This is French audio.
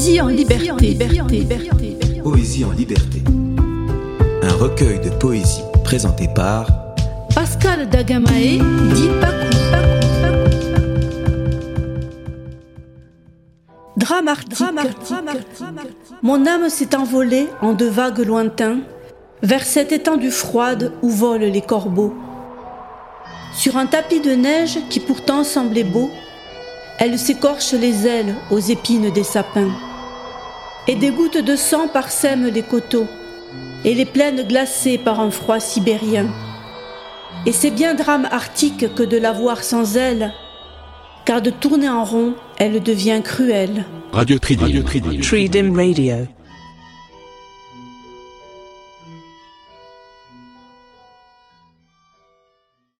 Poésie en liberté. Poésie en liberté. Un recueil de poésie présenté par Pascal Dagamae, dit Paco. Drame. Mon âme s'est envolée en de vagues lointains vers cette étendue froide où volent les corbeaux. Sur un tapis de neige qui pourtant semblait beau, elle s'écorche les ailes aux épines des sapins. Et des gouttes de sang parsèment les coteaux, et les plaines glacées par un froid sibérien. Et c'est bien drame arctique que de la voir sans elle, car de tourner en rond, elle devient cruelle. Radio Tridim. Radio Tridim. Tridim Radio.